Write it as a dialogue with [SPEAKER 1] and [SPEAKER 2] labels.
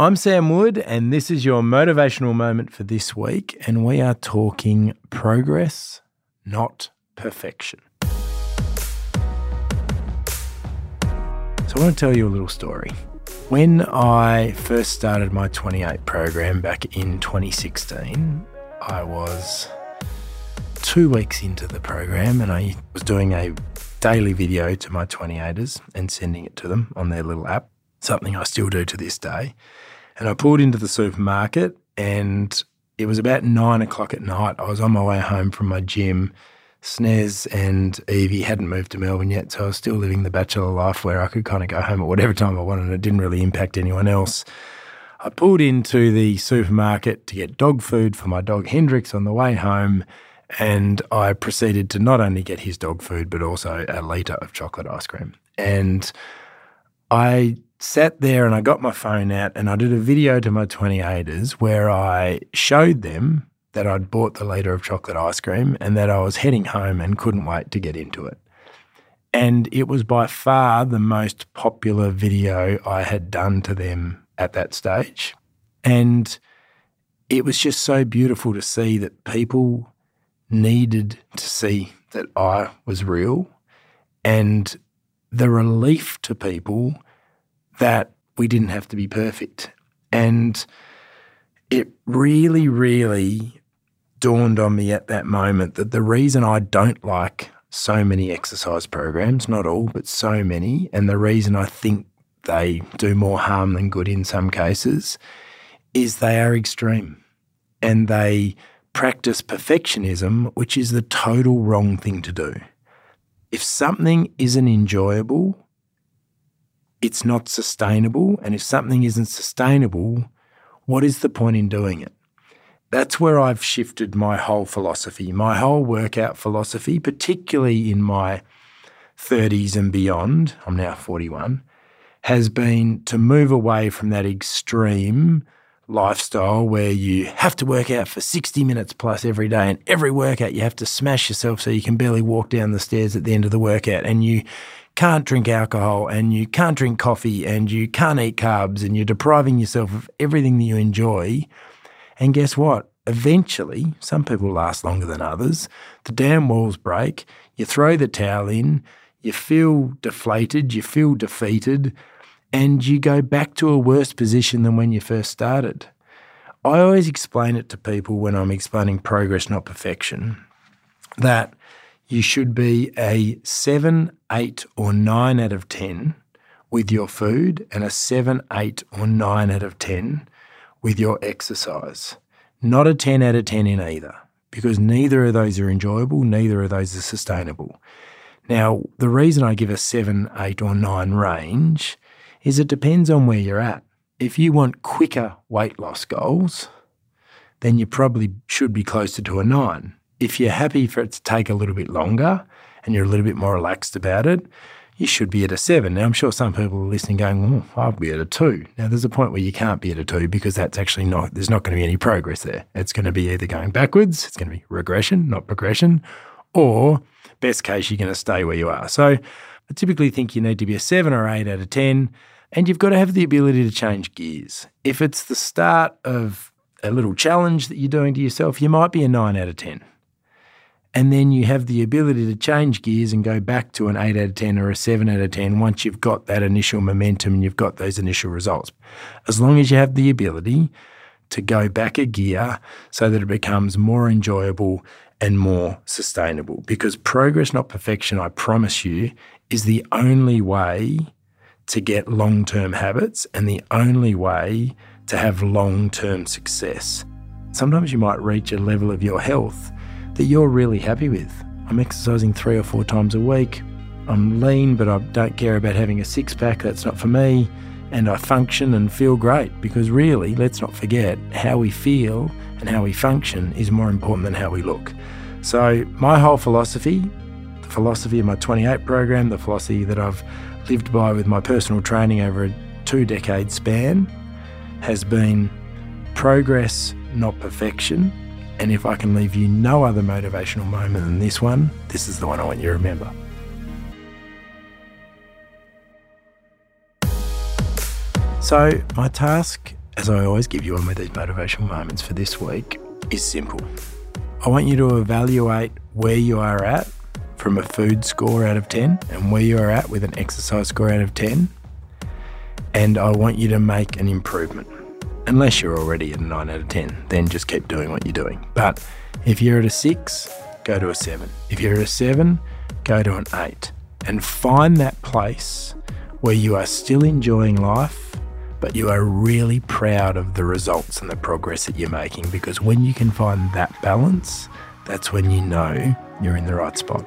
[SPEAKER 1] I'm Sam Wood, and this is your motivational moment for this week. And we are talking progress, not perfection. So, I want to tell you a little story. When I first started my 28 program back in 2016, I was two weeks into the program and I was doing a daily video to my 28ers and sending it to them on their little app, something I still do to this day. And I pulled into the supermarket and it was about nine o'clock at night. I was on my way home from my gym. Snez and Evie hadn't moved to Melbourne yet, so I was still living the bachelor life where I could kind of go home at whatever time I wanted. And it didn't really impact anyone else. I pulled into the supermarket to get dog food for my dog Hendrix on the way home, and I proceeded to not only get his dog food, but also a litre of chocolate ice cream. And I sat there and I got my phone out and I did a video to my 28ers where I showed them that I'd bought the litre of chocolate ice cream and that I was heading home and couldn't wait to get into it. And it was by far the most popular video I had done to them at that stage. And it was just so beautiful to see that people needed to see that I was real and the relief to people that we didn't have to be perfect. And it really, really dawned on me at that moment that the reason I don't like so many exercise programs, not all, but so many, and the reason I think they do more harm than good in some cases is they are extreme and they practice perfectionism, which is the total wrong thing to do. If something isn't enjoyable, it's not sustainable. And if something isn't sustainable, what is the point in doing it? That's where I've shifted my whole philosophy, my whole workout philosophy, particularly in my 30s and beyond. I'm now 41, has been to move away from that extreme lifestyle where you have to work out for 60 minutes plus every day and every workout you have to smash yourself so you can barely walk down the stairs at the end of the workout and you can't drink alcohol and you can't drink coffee and you can't eat carbs and you're depriving yourself of everything that you enjoy. And guess what? Eventually some people last longer than others the dam walls break you throw the towel in you feel deflated you feel defeated and you go back to a worse position than when you first started. I always explain it to people when I'm explaining progress, not perfection, that you should be a 7, 8, or 9 out of 10 with your food and a 7, 8, or 9 out of 10 with your exercise. Not a 10 out of 10 in either, because neither of those are enjoyable, neither of those are sustainable. Now, the reason I give a 7, 8, or 9 range is it depends on where you're at. If you want quicker weight loss goals, then you probably should be closer to a nine. If you're happy for it to take a little bit longer and you're a little bit more relaxed about it, you should be at a seven. Now, I'm sure some people are listening going, oh, I'll be at a two. Now, there's a point where you can't be at a two because that's actually not, there's not going to be any progress there. It's going to be either going backwards, it's going to be regression, not progression, or best case, you're going to stay where you are. So I typically think you need to be a seven or eight out of 10, and you've got to have the ability to change gears. If it's the start of a little challenge that you're doing to yourself, you might be a nine out of 10. And then you have the ability to change gears and go back to an 8 out of 10 or a 7 out of 10 once you've got that initial momentum and you've got those initial results. As long as you have the ability to go back a gear so that it becomes more enjoyable and more sustainable. Because progress, not perfection, I promise you, is the only way to get long term habits and the only way to have long term success. Sometimes you might reach a level of your health that you're really happy with. I'm exercising three or four times a week. I'm lean, but I don't care about having a six pack. That's not for me. And I function and feel great because, really, let's not forget how we feel and how we function is more important than how we look. So, my whole philosophy the philosophy of my 28 program, the philosophy that I've lived by with my personal training over a two decade span, has been progress, not perfection. And if I can leave you no other motivational moment than this one, this is the one I want you to remember. So, my task as I always give you one with these motivational moments for this week, is simple. I want you to evaluate where you are at from a food score out of 10 and where you are at with an exercise score out of 10. And I want you to make an improvement. Unless you're already at a 9 out of 10, then just keep doing what you're doing. But if you're at a 6, go to a 7. If you're at a 7, go to an 8. And find that place where you are still enjoying life, but you are really proud of the results and the progress that you're making. Because when you can find that balance, that's when you know you're in the right spot.